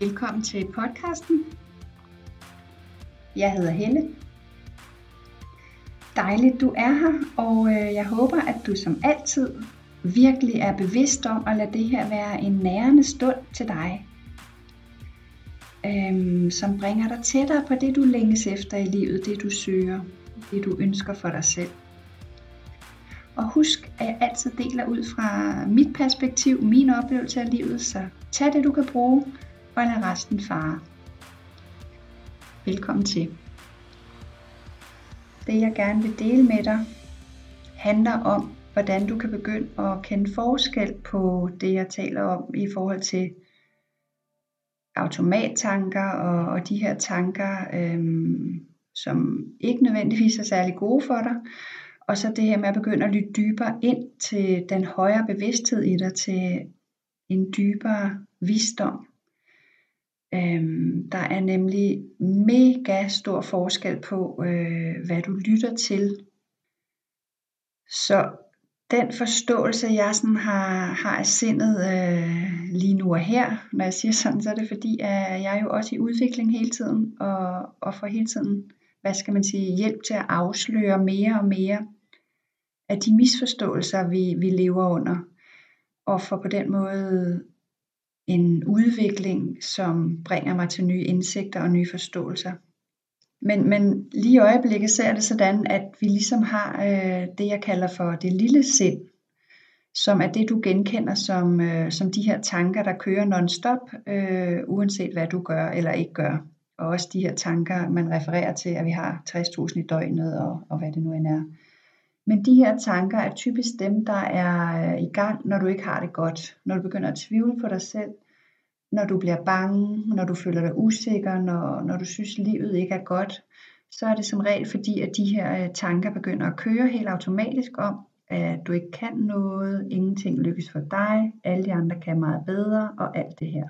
Velkommen til podcasten. Jeg hedder Helle. Dejligt du er her, og øh, jeg håber, at du som altid virkelig er bevidst om at lade det her være en nærende stund til dig. Øhm, som bringer dig tættere på det, du længes efter i livet, det du søger, det du ønsker for dig selv. Og husk, at jeg altid deler ud fra mit perspektiv, min oplevelse af livet, så tag det du kan bruge, og lad resten fare. Velkommen til. Det jeg gerne vil dele med dig, handler om, hvordan du kan begynde at kende forskel på det, jeg taler om i forhold til automattanker og, og de her tanker, øhm, som ikke nødvendigvis er særlig gode for dig. Og så det her med at begynde at lytte dybere ind til den højere bevidsthed i dig, til en dybere visdom. Øhm, der er nemlig mega stor forskel på, øh, hvad du lytter til. Så den forståelse, jeg sådan har, har af sindet øh, lige nu og her, når jeg siger sådan, så er det fordi, at jeg er jo også i udvikling hele tiden, og, og får hele tiden, hvad skal man sige, hjælp til at afsløre mere og mere af de misforståelser, vi, vi lever under, og for på den måde en udvikling, som bringer mig til nye indsigter og nye forståelser. Men, men lige i øjeblikket ser det sådan, at vi ligesom har øh, det, jeg kalder for det lille sind, som er det, du genkender som, øh, som de her tanker, der kører non-stop, øh, uanset hvad du gør eller ikke gør. Og også de her tanker, man refererer til, at vi har 60.000 i døgnet, og, og hvad det nu end er. Men de her tanker er typisk dem, der er øh, i gang, når du ikke har det godt. Når du begynder at tvivle på dig selv, når du bliver bange, når du føler dig usikker, når, når du synes, livet ikke er godt, så er det som regel fordi, at de her øh, tanker begynder at køre helt automatisk om, at du ikke kan noget, ingenting lykkes for dig, alle de andre kan meget bedre og alt det her.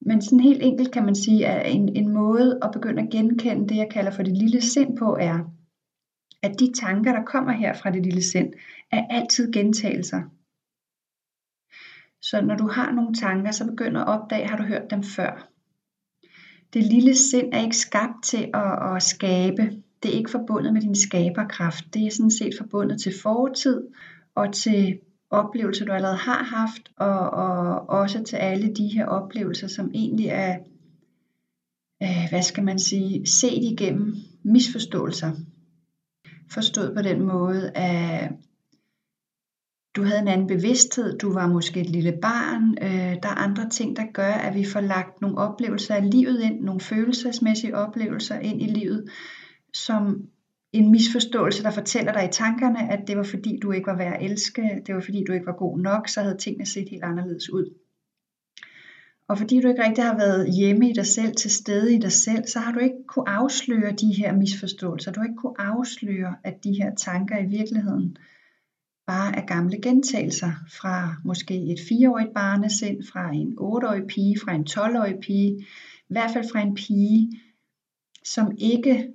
Men sådan helt enkelt kan man sige, at en, en måde at begynde at genkende det, jeg kalder for det lille sind på, er, at de tanker, der kommer her fra det lille sind, er altid gentagelser. Så når du har nogle tanker, så begynder at opdage, har du hørt dem før. Det lille sind er ikke skabt til at, at skabe. Det er ikke forbundet med din skaberkraft. Det er sådan set forbundet til fortid og til oplevelser, du allerede har haft, og, og også til alle de her oplevelser, som egentlig er, øh, hvad skal man sige, set igennem misforståelser. Forstået på den måde, at du havde en anden bevidsthed, du var måske et lille barn. Øh, der er andre ting, der gør, at vi får lagt nogle oplevelser af livet ind, nogle følelsesmæssige oplevelser ind i livet, som en misforståelse, der fortæller dig i tankerne, at det var fordi, du ikke var værd at elske, det var fordi, du ikke var god nok, så havde tingene set helt anderledes ud. Og fordi du ikke rigtig har været hjemme i dig selv, til stede i dig selv, så har du ikke kunne afsløre de her misforståelser. Du har ikke kunne afsløre, at de her tanker i virkeligheden bare er gamle gentagelser fra måske et fireårigt barnesind, fra en otteårig pige, fra en 12-årig pige, i hvert fald fra en pige, som ikke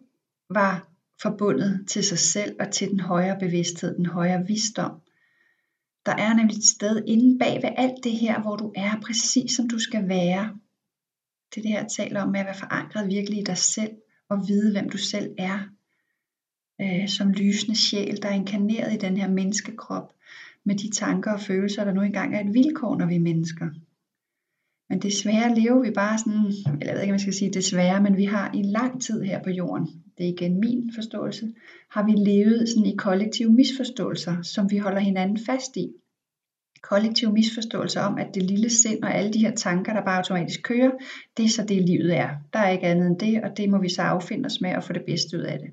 var forbundet til sig selv og til den højere bevidsthed, den højere visdom. Der er nemlig et sted inde bag ved alt det her, hvor du er præcis som du skal være. Det er det her, jeg taler om med at være forankret virkelig i dig selv og vide, hvem du selv er øh, som lysende sjæl, der er inkarneret i den her menneskekrop, med de tanker og følelser, der nu engang er et vilkår, når vi er mennesker. Men desværre lever vi bare sådan, eller jeg ved ikke, om jeg skal sige desværre, men vi har i lang tid her på jorden, det er igen min forståelse, har vi levet sådan i kollektive misforståelser, som vi holder hinanden fast i. Kollektive misforståelser om, at det lille sind og alle de her tanker, der bare automatisk kører, det er så det livet er. Der er ikke andet end det, og det må vi så affinde os med og få det bedste ud af det.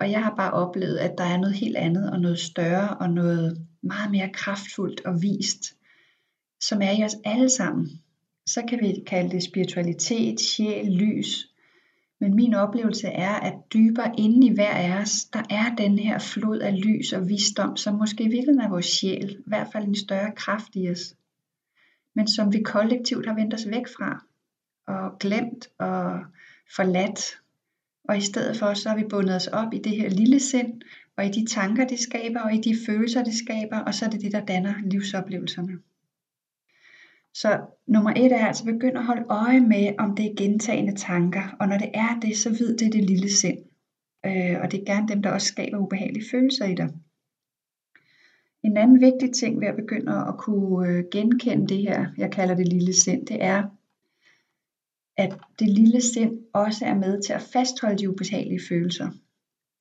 Og jeg har bare oplevet, at der er noget helt andet og noget større og noget meget mere kraftfuldt og vist, som er i os alle sammen. Så kan vi kalde det spiritualitet, sjæl, lys. Men min oplevelse er, at dybere inde i hver af os, der er den her flod af lys og visdom, som måske i virkeligheden er vores sjæl, i hvert fald en større kraft i os, men som vi kollektivt har vendt os væk fra, og glemt og forladt og i stedet for, så har vi bundet os op i det her lille sind, og i de tanker, det skaber, og i de følelser, det skaber, og så er det det, der danner livsoplevelserne. Så nummer et er altså begynd at holde øje med, om det er gentagende tanker, og når det er det, så ved det det lille sind. Øh, og det er gerne dem, der også skaber ubehagelige følelser i dig. En anden vigtig ting ved at begynde at kunne øh, genkende det her, jeg kalder det lille sind, det er, at det lille sind også er med til at fastholde de ubehagelige følelser.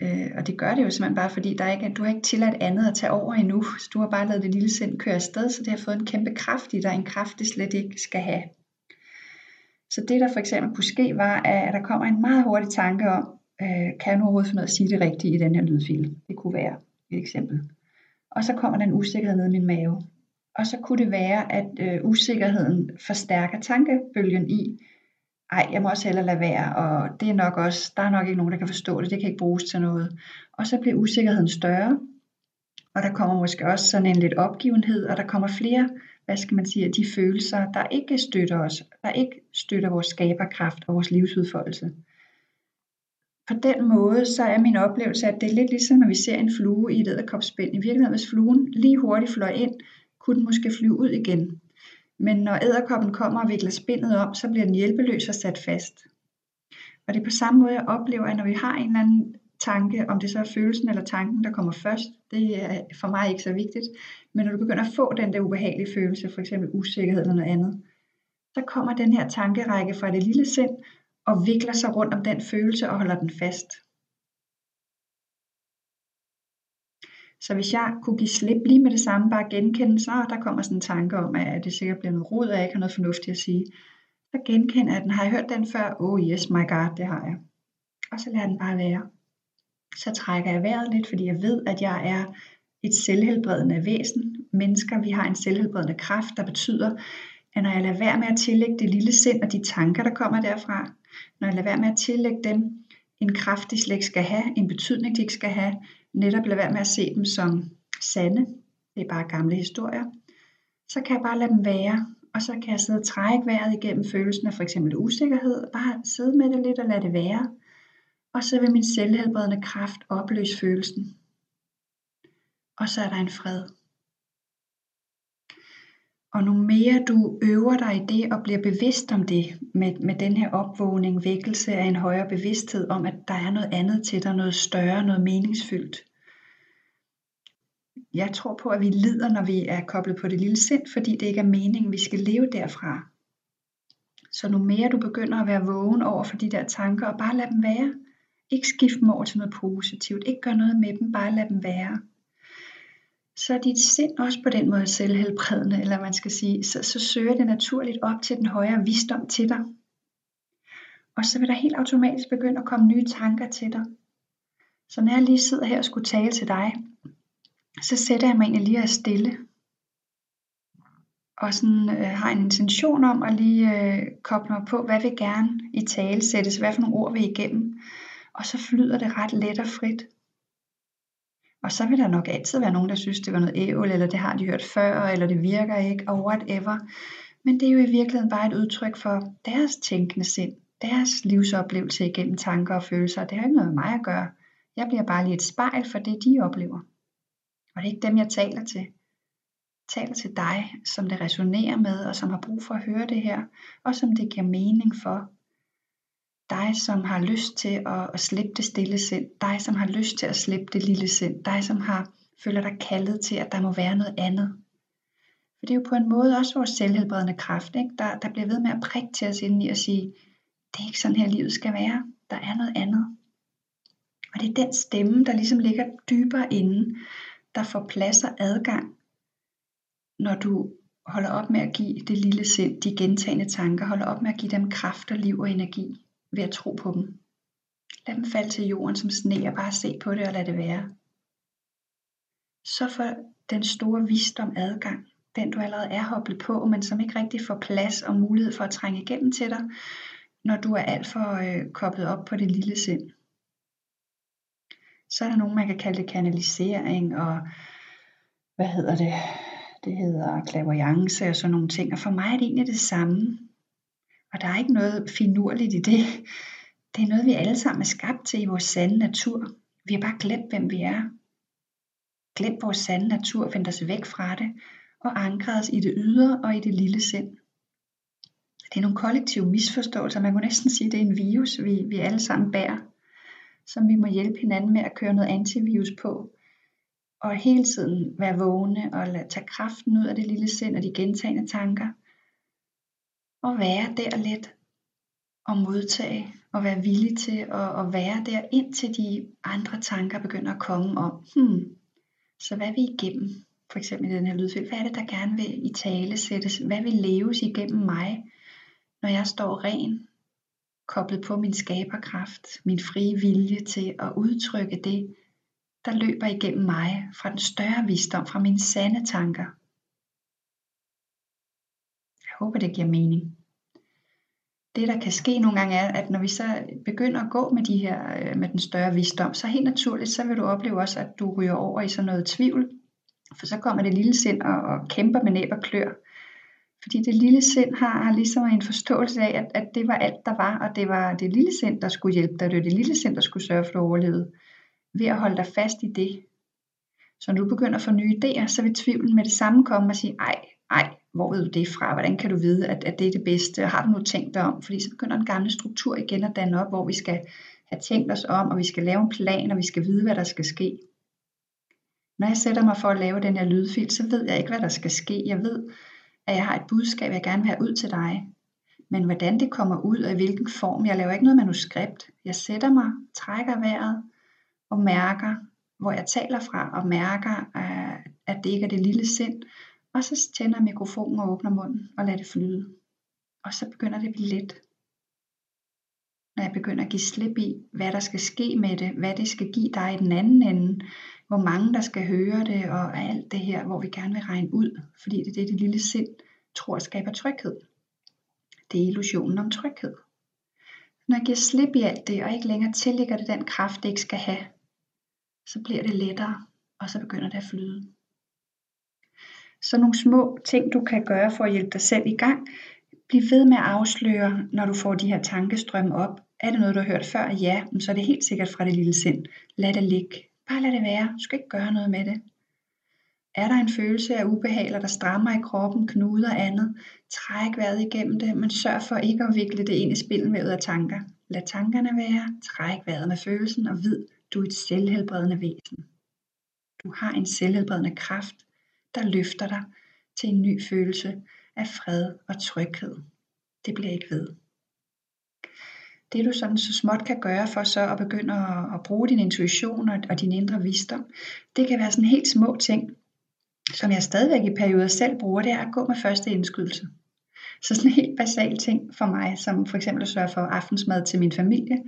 Øh, og det gør det jo simpelthen bare, fordi der ikke, du har ikke tilladt andet at tage over endnu. Så du har bare lavet det lille sind køre afsted, så det har fået en kæmpe kraft i dig, en kraft det slet ikke skal have. Så det der for eksempel kunne ske var, at der kommer en meget hurtig tanke om, øh, kan jeg nu overhovedet finde ud af at sige det rigtige i den her lydfil? Det kunne være et eksempel. Og så kommer den usikkerhed ned i min mave. Og så kunne det være, at øh, usikkerheden forstærker tankebølgen i, ej, jeg må også hellere lade være, og det er nok også, der er nok ikke nogen, der kan forstå det, det kan ikke bruges til noget. Og så bliver usikkerheden større, og der kommer måske også sådan en lidt opgivenhed, og der kommer flere, hvad skal man sige, de følelser, der ikke støtter os, der ikke støtter vores skaberkraft og vores livsudfoldelse. På den måde, så er min oplevelse, at det er lidt ligesom, når vi ser en flue i et æderkopspind. I virkeligheden, hvis fluen lige hurtigt fløj ind, kunne den måske flyve ud igen. Men når æderkoppen kommer og vikler spindet om, så bliver den hjælpeløs og sat fast. Og det er på samme måde, jeg oplever, at når vi har en eller anden tanke, om det så er følelsen eller tanken, der kommer først, det er for mig ikke så vigtigt. Men når du begynder at få den der ubehagelige følelse, for eksempel usikkerhed eller noget andet, så kommer den her tankerække fra det lille sind og vikler sig rundt om den følelse og holder den fast. Så hvis jeg kunne give slip lige med det samme, bare genkende, så der kommer sådan en tanke om, at det sikkert bliver noget rod, og jeg ikke har noget fornuftigt at sige. Så genkender jeg den. Har jeg hørt den før? Oh yes, my god, det har jeg. Og så lader den bare være. Så trækker jeg vejret lidt, fordi jeg ved, at jeg er et selvhelbredende væsen. Mennesker, vi har en selvhelbredende kraft, der betyder, at når jeg lader være med at tillægge det lille sind og de tanker, der kommer derfra, når jeg lader være med at tillægge dem en kraft, de slet ikke skal have, en betydning, de ikke skal have, netop lade være med at se dem som sande, det er bare gamle historier, så kan jeg bare lade dem være, og så kan jeg sidde og trække vejret igennem følelsen af for eksempel usikkerhed, bare sidde med det lidt og lade det være, og så vil min selvhelbredende kraft opløse følelsen. Og så er der en fred. Og nu mere du øver dig i det og bliver bevidst om det, med, med den her opvågning, vækkelse af en højere bevidsthed om, at der er noget andet til dig, noget større, noget meningsfyldt. Jeg tror på, at vi lider, når vi er koblet på det lille sind, fordi det ikke er meningen, vi skal leve derfra. Så nu mere du begynder at være vågen over for de der tanker, og bare lade dem være. Ikke skifte dem over til noget positivt. Ikke gøre noget med dem, bare lade dem være så er dit sind også på den måde selvhelbredende, eller man skal sige, så, så søger det naturligt op til den højere visdom til dig. Og så vil der helt automatisk begynde at komme nye tanker til dig. Så når jeg lige sidder her og skulle tale til dig, så sætter jeg mig egentlig lige at stille. Og sådan øh, har en intention om at lige øh, koble mig på, hvad vil gerne i tale sættes, hvad for nogle ord vil igennem. Og så flyder det ret let og frit. Og så vil der nok altid være nogen, der synes, det var noget ævl, eller det har de hørt før, eller det virker ikke, og whatever. Men det er jo i virkeligheden bare et udtryk for deres tænkende sind, deres livsoplevelse igennem tanker og følelser. Det har ikke noget med mig at gøre. Jeg bliver bare lige et spejl for det, de oplever. Og det er ikke dem, jeg taler til. Jeg taler til dig, som det resonerer med, og som har brug for at høre det her, og som det giver mening for, dig, som har lyst til at, at slippe det stille sind. Dig, som har lyst til at slippe det lille sind. Dig, som har føler dig kaldet til, at der må være noget andet. For det er jo på en måde også vores selvhelbredende kraft, ikke? Der, der bliver ved med at prikke til os indeni og sige, det er ikke sådan her livet skal være. Der er noget andet. Og det er den stemme, der ligesom ligger dybere inde, der får plads og adgang, når du holder op med at give det lille sind, de gentagende tanker, holder op med at give dem kraft og liv og energi ved at tro på dem. Lad dem falde til jorden som sne og bare se på det og lad det være. Så får den store visdom adgang, den du allerede er hoblet på, men som ikke rigtig får plads og mulighed for at trænge igennem til dig, når du er alt for øh, koblet op på det lille sind. Så er der nogen, man kan kalde det kanalisering og hvad hedder det? Det hedder klaverjance og sådan nogle ting. Og for mig er det egentlig det samme. Og der er ikke noget finurligt i det. Det er noget, vi alle sammen er skabt til i vores sande natur. Vi har bare glemt, hvem vi er. Glemt vores sande natur, vendt os væk fra det, og ankret os i det ydre og i det lille sind. Det er nogle kollektive misforståelser. Man kunne næsten sige, at det er en virus, vi, vi alle sammen bærer, som vi må hjælpe hinanden med at køre noget antivirus på. Og hele tiden være vågne og lade, tage kraften ud af det lille sind og de gentagende tanker. Og være der lidt og modtage og være villig til at, at være der, indtil de andre tanker begynder at komme om, hmm, så hvad vi igennem? For eksempel i den her lydfil, hvad er det, der gerne vil i tale sættes? Hvad vil leves igennem mig, når jeg står ren, koblet på min skaberkraft, min frie vilje til at udtrykke det, der løber igennem mig fra den større visdom, fra mine sande tanker. Håber, det giver mening det der kan ske nogle gange er, at når vi så begynder at gå med de her, øh, med den større visdom, så helt naturligt, så vil du opleve også, at du ryger over i sådan noget tvivl, for så kommer det lille sind og, og kæmper med næb og klør. Fordi det lille sind har, har ligesom en forståelse af, at, at det var alt, der var, og det var det lille sind, der skulle hjælpe dig. Det var det lille sind, der skulle sørge for, at du overlevede. Ved at holde dig fast i det. Så når du begynder at få nye idéer, så vil tvivlen med det samme komme og sige, ej, ej, hvor ved du det fra? Hvordan kan du vide, at, at det er det bedste? Har du nu tænkt dig om? Fordi så begynder en gamle struktur igen at danne op, hvor vi skal have tænkt os om, og vi skal lave en plan, og vi skal vide, hvad der skal ske. Når jeg sætter mig for at lave den her lydfil, så ved jeg ikke, hvad der skal ske. Jeg ved, at jeg har et budskab, jeg gerne vil have ud til dig. Men hvordan det kommer ud, og i hvilken form, jeg laver ikke noget manuskript. Jeg sætter mig, trækker vejret, og mærker, hvor jeg taler fra, og mærker, at det ikke er det lille sind, og så tænder mikrofonen og åbner munden og lader det flyde. Og så begynder det at blive let. Når jeg begynder at give slip i, hvad der skal ske med det, hvad det skal give dig i den anden ende, hvor mange der skal høre det, og alt det her, hvor vi gerne vil regne ud, fordi det er det, det lille sind tror skaber tryghed. Det er illusionen om tryghed. Når jeg giver slip i alt det, og ikke længere tillægger det den kraft, det ikke skal have, så bliver det lettere, og så begynder det at flyde. Så nogle små ting, du kan gøre for at hjælpe dig selv i gang. Bliv ved med at afsløre, når du får de her tankestrømme op. Er det noget, du har hørt før? Ja, men så er det helt sikkert fra det lille sind. Lad det ligge. Bare lad det være. Du skal ikke gøre noget med det. Er der en følelse af ubehag, eller der strammer i kroppen, knuder andet, træk vejret igennem det, men sørg for ikke at vikle det ind i spilvævet af tanker. Lad tankerne være, træk vejret med følelsen og vid, du er et selvhelbredende væsen. Du har en selvhelbredende kraft, der løfter dig til en ny følelse af fred og tryghed. Det bliver ikke ved. Det du sådan så småt kan gøre for så at begynde at, at bruge din intuition og, og din indre visdom, det kan være sådan helt små ting, som jeg stadigvæk i perioder selv bruger, det er at gå med første indskydelse. Så sådan en helt basal ting for mig, som for eksempel at sørge for aftensmad til min familie,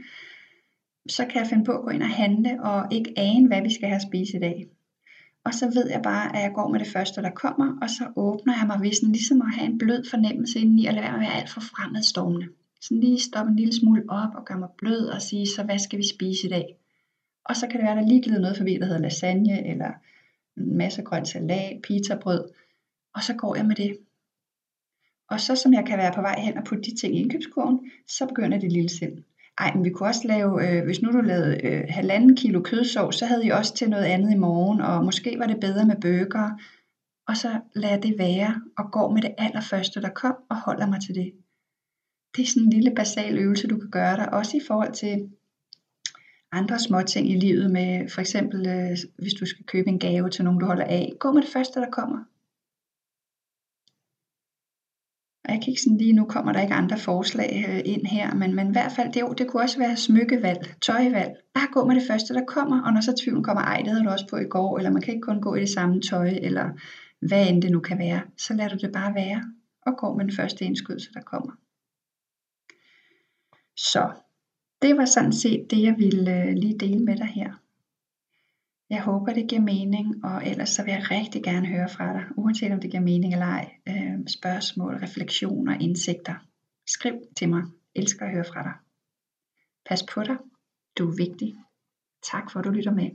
så kan jeg finde på at gå ind og handle og ikke ane, hvad vi skal have at spise i dag. Og så ved jeg bare, at jeg går med det første, der kommer, og så åbner jeg mig ved sådan ligesom at have en blød fornemmelse indeni, og lade være med at være alt for fremadstormende. Så lige stoppe en lille smule op og gøre mig blød og sige, så hvad skal vi spise i dag? Og så kan det være, at der lige glider noget forbi, der hedder lasagne, eller en masse grønt salat, pizzabrød. Og så går jeg med det. Og så som jeg kan være på vej hen og putte de ting i indkøbskurven, så begynder det lille sind. Ej, men vi kunne også lave, øh, hvis nu du lavede øh, halvanden kilo kødsovs, så havde I også til noget andet i morgen, og måske var det bedre med bøger. Og så lader det være, og går med det allerførste, der kom, og holder mig til det. Det er sådan en lille basal øvelse, du kan gøre dig, også i forhold til andre små ting i livet med, for eksempel øh, hvis du skal købe en gave til nogen, du holder af. Gå med det første, der kommer. Og jeg kan ikke sådan lige nu kommer der ikke andre forslag øh, ind her, men, men i hvert fald, det, det kunne også være smykkevalg, tøjvalg. Bare gå med det første, der kommer, og når så tvivlen kommer, ej, det havde du også på i går, eller man kan ikke kun gå i det samme tøj, eller hvad end det nu kan være, så lader du det bare være, og gå med den første indskydelse, der kommer. Så det var sådan set det, jeg ville øh, lige dele med dig her. Jeg håber, det giver mening, og ellers så vil jeg rigtig gerne høre fra dig, uanset om det giver mening eller ej. Øh, spørgsmål, refleksioner, indsigter. Skriv til mig. Elsker at høre fra dig. Pas på dig. Du er vigtig. Tak for, at du lytter med.